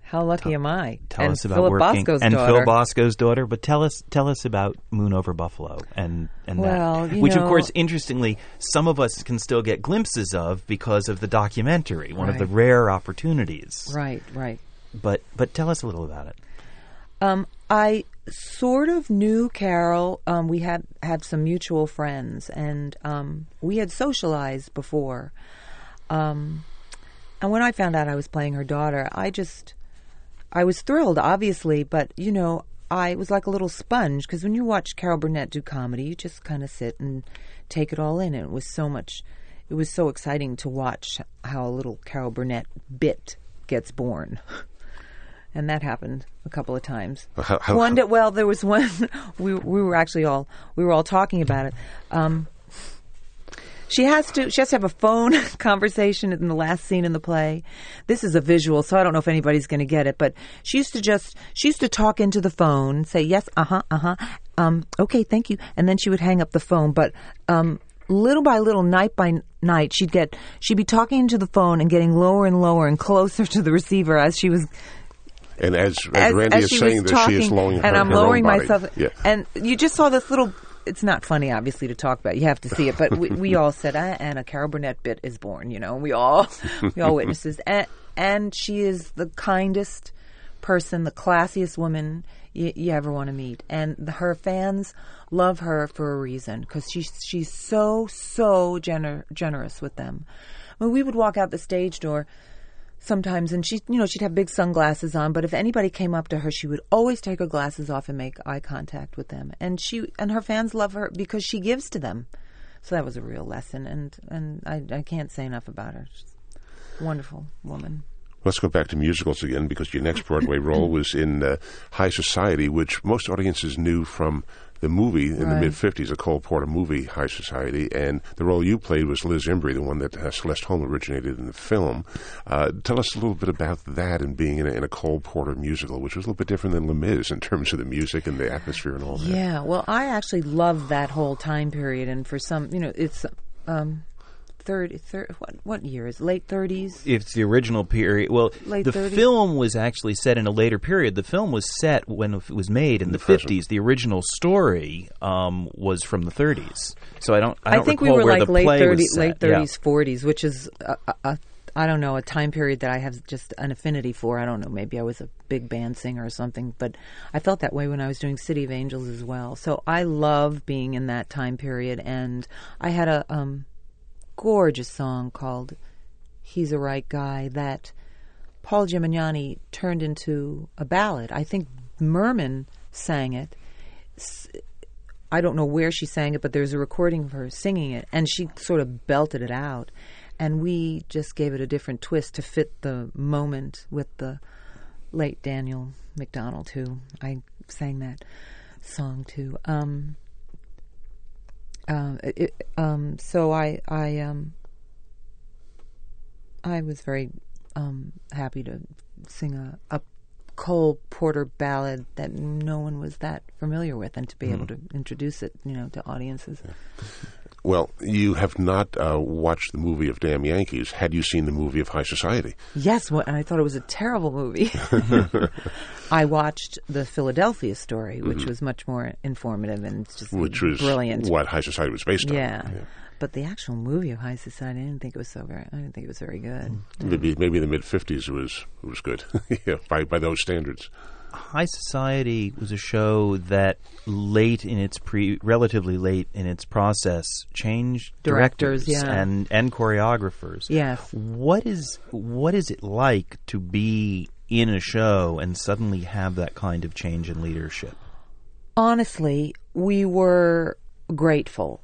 how lucky am I? Tell and us about Philip working Bosco's and daughter. Phil Bosco's daughter. But tell us, tell us about Moon Over Buffalo and and Well, that, which of course, interestingly, some of us can still get glimpses of because of the documentary, one of the rare opportunities. Right, right. But but tell us a little about it. Um, I sort of knew Carol. Um, we had had some mutual friends, and um, we had socialized before. Um, and when I found out I was playing her daughter, I just, I was thrilled, obviously, but you know, I was like a little sponge because when you watch Carol Burnett do comedy, you just kind of sit and take it all in. And it was so much, it was so exciting to watch how a little Carol Burnett bit gets born. *laughs* and that happened a couple of times. How- how- one day, well, there was one. *laughs* We we were actually all we were all talking about it. Um, she has to she has to have a phone *laughs* conversation in the last scene in the play. This is a visual, so I don't know if anybody's going to get it. But she used to just she used to talk into the phone, say yes, uh huh, uh huh, um, okay, thank you, and then she would hang up the phone. But um, little by little, night by night, she'd get she'd be talking into the phone and getting lower and lower and closer *laughs* to the receiver as she was And as, as, as, Randy as is saying that talking, she is lowering and her, I'm lowering myself. Yeah. And you just saw this little. It's not funny, obviously, to talk about. You have to see it, but we, we *laughs* all said, ah, "And a Carol Burnett bit is born." You know, we all *laughs* we all witnesses, and and she is the kindest person, the classiest woman you, you ever want to meet, and the, her fans love her for a reason because she's she's so so gener- generous with them. When we would walk out the stage door sometimes and she you know she'd have big sunglasses on but if anybody came up to her she would always take her glasses off and make eye contact with them. And she and her fans love her because she gives to them. So that was a real lesson and and i, I can't say enough about her. She's a wonderful woman. Let's go back to musicals again because your next Broadway role *laughs* was in uh, High Society, which most audiences knew from the movie in the mid 50s, a Cole Porter movie, High Society. And the role you played was Liz Imbrie, the one that uh, Celeste Holm originated in the film. Uh, tell us a little bit about that and being in a, in a Cole Porter musical, which was a little bit different than Les Mis in terms of the music and the atmosphere and all that. yeah well i actually love that whole time period and for some you know it's um 30, 30 what what year is it? late 30s It's the original period. Well, Late the 30s? film was actually set in a later period. The film was set when it was made in, the present. fifties. The original story um, was from the thirties. So I don't. I, don't think we were like late play was 30s, Yeah. 40s, which is a, a, a, I don't know a time period that I have just an affinity for. I don't know. Maybe I was a big band singer or something, but I felt that way when I was doing City of Angels as well. So I love being in that time period, and I had a um, gorgeous song called "He's a Right Guy" that Paul Gemignani turned into a ballad. I think Merman sang it. I don't know where she sang it, but there's a recording of her singing it, and she sort of belted it out. And we just gave it a different twist to fit the moment with the late Daniel McDonald, who I sang that song to. Um, um, it, um, so I I um I was very um, happy to sing a, a Cole Porter ballad that no one was that familiar with, and to be able to introduce it, you know, to audiences. Well, you have not uh, watched the movie of Damn Yankees. Had you seen the movie of High Society? Yes, and I thought it was a terrible movie. *laughs* I watched the Philadelphia story, which was much more informative and just Which was brilliant. what High Society was based on. Yeah. But the actual movie of High Society, I didn't think it was so very. I didn't think it was very good. Maybe, maybe in the mid 50s it was, it was good, *laughs* yeah, by, by those standards. High Society was a show that late in its pre, relatively late in its process, changed Directors, directors, yeah. and and choreographers. Yes. What is what is it like to be in a show and suddenly have that kind of change in leadership? Honestly, we were grateful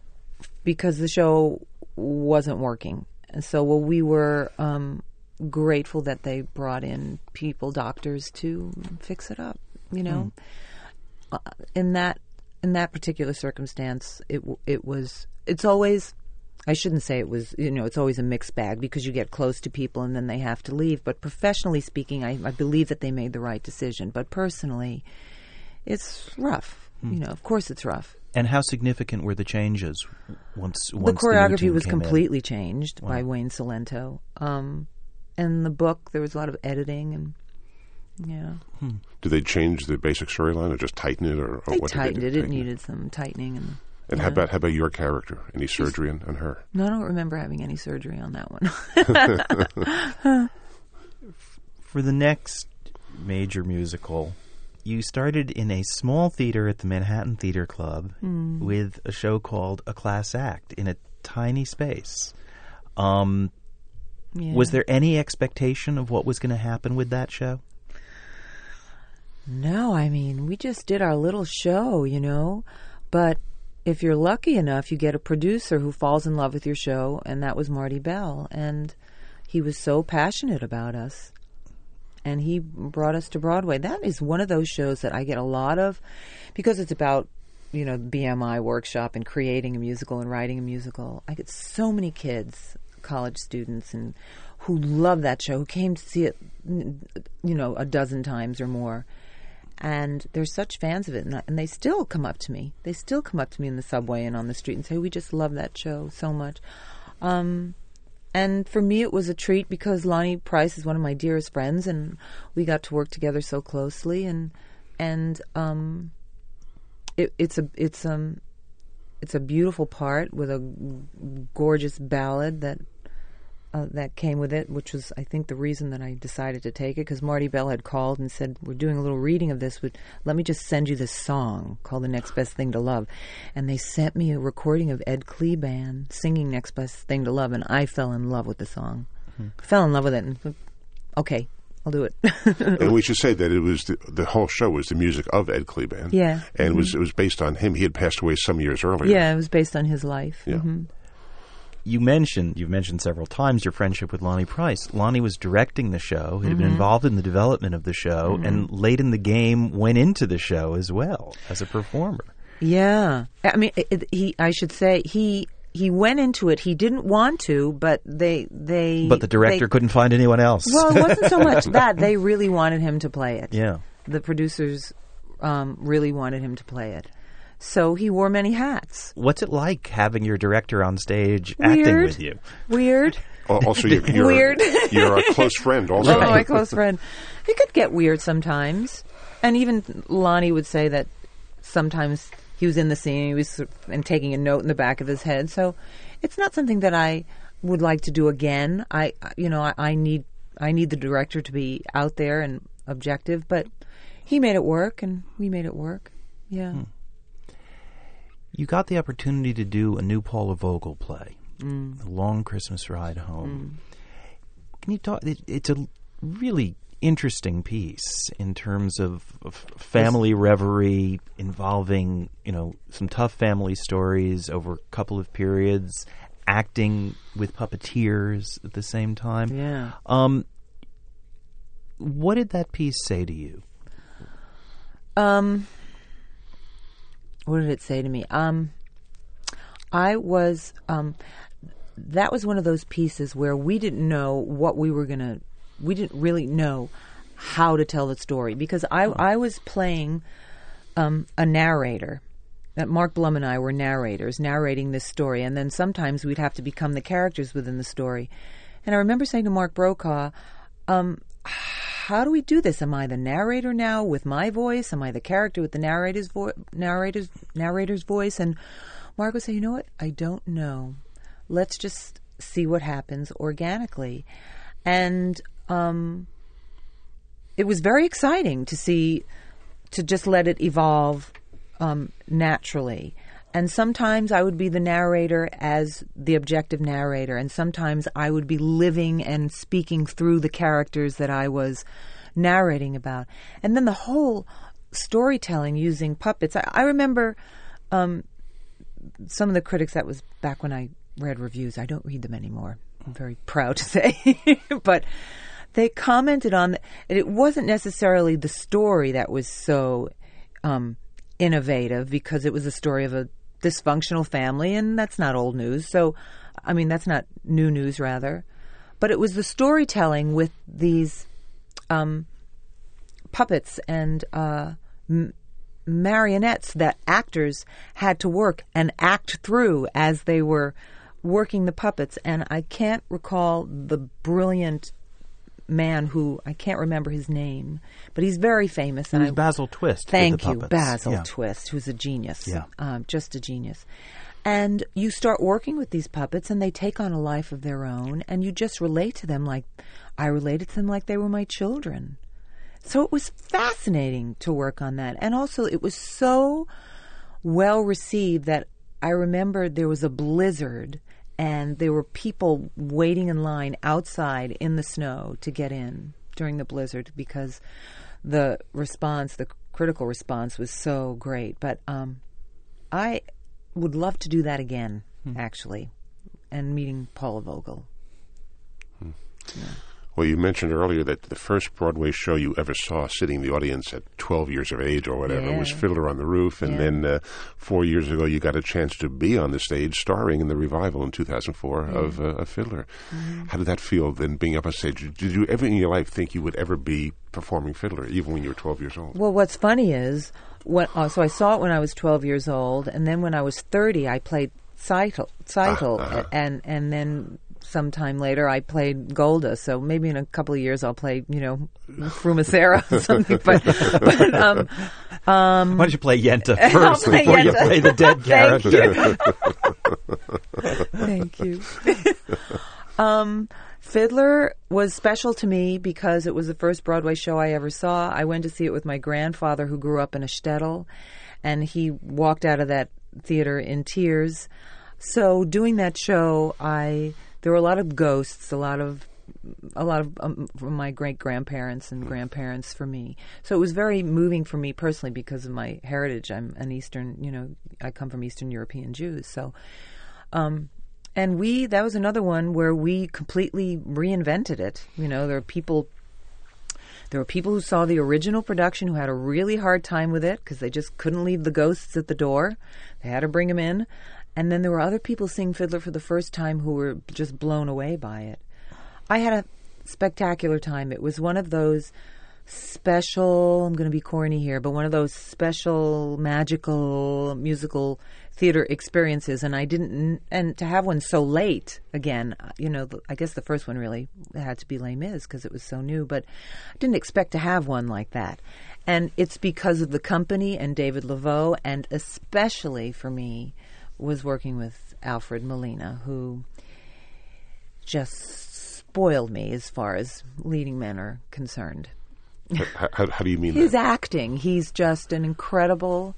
because the show wasn't working, and so well, we were um, grateful that they brought in people, doctors, to fix it up. You know, uh, in that in that particular circumstance, it it was. It's always. I shouldn't say it was. You know, it's always a mixed bag because you get close to people and then they have to leave. But professionally speaking, I, I believe that they made the right decision. But personally, it's rough. You know, of course, it's rough. And how significant were the changes once the once new choreography team was came in? completely changed by Wayne Cilento. Um, and the book, there was a lot of editing and yeah, Did they change the basic storyline or just tighten it? Or, or they what did tightened do? it. It needed some tightening and. And how about how about your character? Any surgery on, on her? No, I don't remember having any surgery on that one. *laughs* *laughs* For the next major musical, you started in a small theater at the Manhattan Theater Club Hmm. with a show called A Class Act in a tiny space. Um, Yeah. Was there any expectation of what was going to happen with that show? No, I mean, we just did our little show, you know. But if you're lucky enough, you get a producer who falls in love with your show, and that was Marty Bell. And he was so passionate about us. And he brought us to Broadway. That is one of those shows that I get a lot of because it's about, you know, BMI workshop and creating a musical and writing a musical. I get so many kids, college students, and who love that show, who came to see it, you know, a dozen times or more and they're such fans of it, and, and they still come up to me. They still come up to me in the subway and on the street and say, "We just love that show so much." Um, and for me, it was a treat because Lonny Price is one of my dearest friends, and we got to work together so closely, and and um, it, it's a it's um it's a beautiful part with a gorgeous ballad that uh, that came with it, which was, I think, the reason that I decided to take it because Marty Bell had called and said, "We're doing a little reading of this. Would let me just send you this song called "The Next Best Thing to Love," and they sent me a recording of Ed Kleban singing "Next Best Thing to Love," and I fell in love with the song. Fell in love with it. And, okay, I'll do it. *laughs* and we should say that it was the, the whole show was the music of Ed Kleban. Yeah. and it was it was based on him. He had passed away some years earlier. yeah, it was based on his life. Yeah. Mhm. You mentioned you've mentioned several times your friendship with Lonny Price. Lonny was directing the show. He had Mm-hmm. been involved in the development of the show, and late in the game went into the show as well as a performer. Yeah, I mean, it, it- he. I should say he he went into it. He didn't want to, but they they. But the director they- couldn't find anyone else. Well, it wasn't so much *laughs* that they really wanted him to play it. yeah. the producers um, really wanted him to play it, so he wore many hats. What's it like having your director on stage acting with you? Weird. *laughs* Uh, also, you're, you're, Weird. *laughs* you're a close friend. Also, Oh, my close friend. It could get weird sometimes, and even Lonny would say that sometimes he was in the scene, he was and taking a note in the back of his head. So it's not something that I would like to do again. I, you know, I, I need I need the director to be out there and objective, but he made it work, and we made it work. Yeah. Hmm. You got the opportunity to do a new Paula Vogel play, The Long Christmas Ride Home. Can you talk? It, it's a really interesting piece in terms of, of family reverie involving, you know, some tough family stories over a couple of periods, acting with puppeteers at the same time. Yeah. Um, what did that piece say to you? Um, what did it say to me? Um, I was. Um, that was one of those pieces where we didn't know what we were gonna. We didn't really know how to tell the story because I I was playing um, a narrator. That Mark Blum and I were narrators, narrating this story, and then sometimes we'd have to become the characters within the story. And I remember saying to Mark Brokaw, um, "How do we do this? Am I the narrator now with my voice? Am I the character with the narrator's narrator's narrator's voice?" And Mark would say, "You know what? I don't know. Let's just see what happens organically." And um, it was very exciting to see to just let it evolve um, naturally. And sometimes I would be the narrator as the objective narrator, and sometimes I would be living and speaking through the characters that I was narrating about. And then the whole storytelling using puppets. I, I remember um, some of the critics, that was back when I read reviews. I don't read them anymore. I'm very proud to *laughs* say. but they commented on that it wasn't necessarily the story that was so um, innovative because it was a story of a dysfunctional family, and that's not old news. So, I mean, that's not new news, rather. But it was the storytelling with these um, puppets and uh, m- marionettes that actors had to work and act through as they were working the puppets. And I can't recall the brilliant man who I can't remember his name, but he's very famous. It And was I, Basil Twist. Thank you. Basil Yeah. Twist, who's a genius. Yeah. Um, just a genius. And you start working with these puppets, and they take on a life of their own, and you just relate to them like I related to them like they were my children. So it was fascinating to work on that. And also, it was so well received that I remember there was a blizzard and there were people waiting in line outside in the snow to get in during the blizzard because the response, the critical response, was so great. But um, I would love to do that again, actually, and meeting Paula Vogel. Well, you mentioned earlier that the first Broadway show you ever saw sitting in the audience at 12 years of age or whatever was Fiddler on the Roof. And Yeah. then uh, four years ago, you got a chance to be on the stage starring in the revival in 2004 of, uh, of Fiddler. Mm-hmm. How did that feel then being up on stage? Did you ever in your life think you would ever be performing Fiddler, even when you were 12 years old? Well, what's funny is when uh, so I saw it when I was 12 years old, and then when I was 30, I played Tzeitel, Tzeitel and and then sometime later I played Golde. So maybe in a couple of years I'll play, you know, Fruma-Sarah or something. But, but um, Why don't you play Yenta *laughs* first play before you play the dead *laughs* Thank character? *laughs* Thank you. um, Fiddler was special to me because it was the first Broadway show I ever saw. I went to see it with my grandfather who grew up in a shtetl, and he walked out of that theater in tears. So doing that show, I there were a lot of ghosts, a lot of a lot of um, from my great grandparents and grandparents for me. So it was very moving for me personally because of my heritage. I'm an Eastern, you know, I come from Eastern European Jews. So, um, and we that was another one where we completely reinvented it. You know, there are people. There were people who saw the original production who had a really hard time with it because they just couldn't leave the ghosts at the door. They had to bring them in. And then there were other people seeing Fiddler for the first time who were just blown away by it. I had a spectacular time. It was one of those special, I'm going to be corny here, but one of those special, magical musical theater experiences. And I didn't, and to have one so late again, uh, you know, I guess the first one really had to be Les Mis because it was so new, but I didn't expect to have one like that. And it's because of the company and David Leveaux, and especially for me, was working with Alfred Molina, who just spoiled me as far as leading men are concerned. how, how, how do you mean His that? acting, he's just an incredible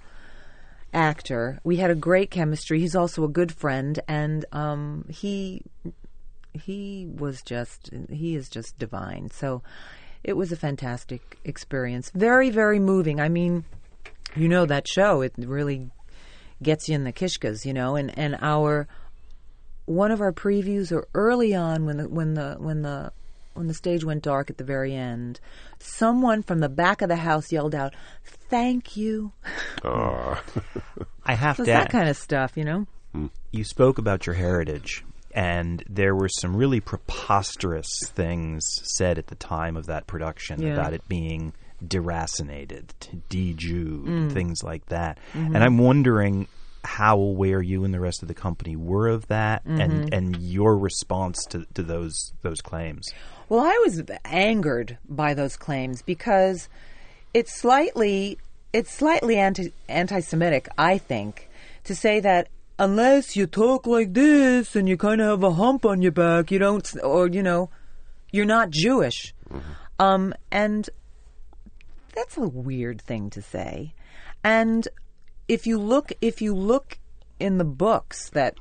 actor. We had a great chemistry. He's also a good friend, and um, he he was just he is just divine. So it was a fantastic experience. Very very moving. I mean, you know that show. It really gets you in the kishkas, you know, and and our one of our previews or early on when the when the when the when the stage went dark at the very end, someone from the back of the house yelled out, "Thank you." Oh. I have So to it's that kind of stuff, you know. Hmm. You spoke about your heritage, and there were some really preposterous things said at the time of that production Yeah. about it being deracinated, de-Jew, Mm. things like that. Mm-hmm. And I'm wondering how aware you and the rest of the company were of that, Mm-hmm. and and your response to, to those those claims. Well, I was angered by those claims because it's slightly it's slightly anti anti-Semitic, I think, to say that unless you talk like this and you kind of have a hump on your back, you don't, or you know, you're not Jewish. Um, and that's a weird thing to say. And if you look, if you look in the books that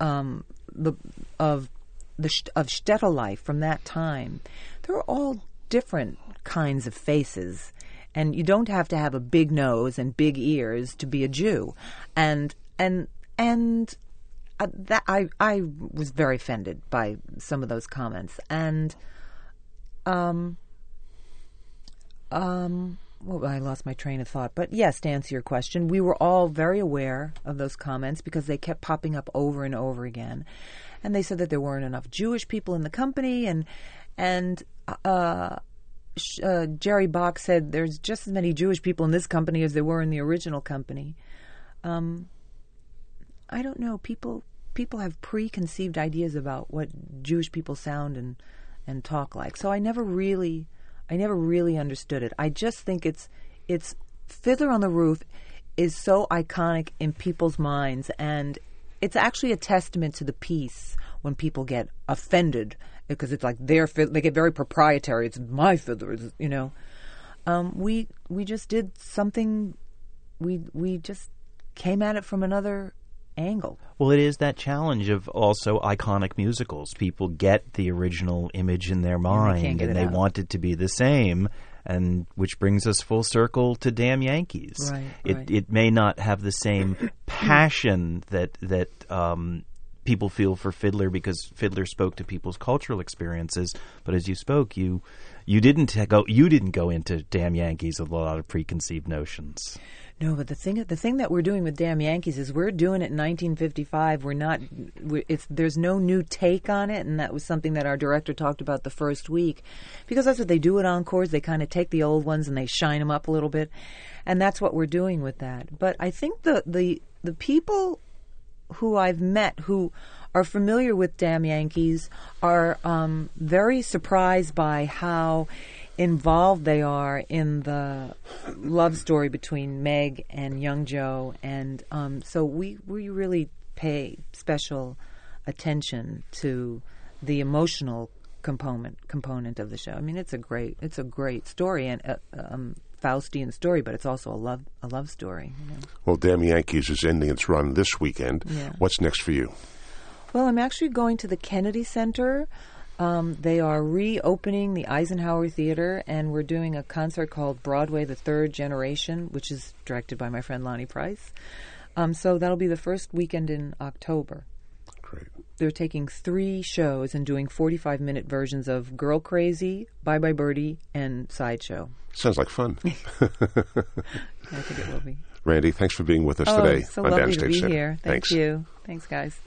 um, the of the of shtetl life from that time, there are all different kinds of faces, and you don't have to have a big nose and big ears to be a Jew, and and and. Uh, that I I was very offended by some of those comments, and um, um, well, I lost my train of thought. But yes, to answer your question, we were all very aware of those comments because they kept popping up over and over again. And they said that there weren't enough Jewish people in the company, and and uh, uh, Jerry Bock said there's just as many Jewish people in this company as there were in the original company. Um, I don't know. People people have preconceived ideas about what Jewish people sound and and talk like. So I never really I never really understood it. I just think it's it's Fiddler on the Roof is so iconic in people's minds and it's actually a testament to the piece when people get offended because it's like their fid- they get very proprietary. It's my fiddler, you know. Um, we we just did something. We we just came at it from another angle. Well, it is that challenge of also iconic musicals. People get the original image in their mind can't get and they want it to be the same. And which brings us full circle to Damn Yankees. Right, it right. it may not have the same *coughs* passion that that um, people feel for Fiddler because Fiddler spoke to people's cultural experiences. But as you spoke, you you didn't go you didn't go into Damn Yankees with a lot of preconceived notions. No, but the thing the thing that we're doing with Damn Yankees is we're doing it in 1955. We're not. we it's there's no new take on it, and that was something that our director talked about the first week, because that's what they do at encores. They kind of take the old ones and they shine them up a little bit, and that's what we're doing with that. But I think the the the people who I've met who are familiar with Damn Yankees are um, very surprised by how involved they are in the love story between Meg and Young Joe, and um, so we we really pay special attention to the emotional component component of the show. I mean, it's a great it's a great story and uh, um, Faustian story, but it's also a love a love story. You know? Well, Damn Yankees is ending its run this weekend. Yeah. What's next for you? Well, I'm actually going to the Kennedy Center. Um, they are reopening the Eisenhower Theater, and we're doing a concert called Broadway: The Third Generation, which is directed by my friend Lonny Price. Um, so that'll be the first weekend in October. Great. They're taking three shows and doing 45 minute versions of Girl Crazy, Bye Bye Birdie, and Sideshow. Sounds like fun. *laughs* *laughs* I think it will be. Randy, thanks for being with us oh, today so on lovely Downstage to be Center. here. Thank Thanks. you. Thanks, guys.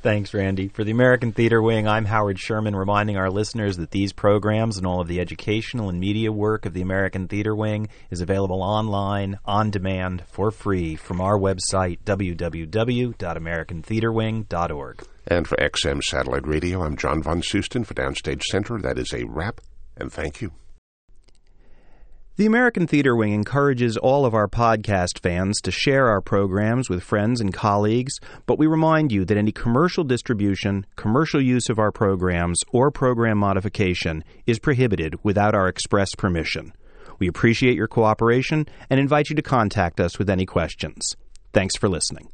Thanks, Randy. For the American Theater Wing, I'm Howard Sherman, reminding our listeners that these programs and all of the educational and media work of the American Theater Wing is available online, on demand, for free from our website, www.americantheaterwing.org. And for XM Satellite Radio, I'm John Von Soosten for Downstage Center. That is a wrap, and thank you. The American Theater Wing encourages all of our podcast fans to share our programs with friends and colleagues, but we remind you that any commercial distribution, commercial use of our programs, or program modification is prohibited without our express permission. We appreciate your cooperation and invite you to contact us with any questions. Thanks for listening.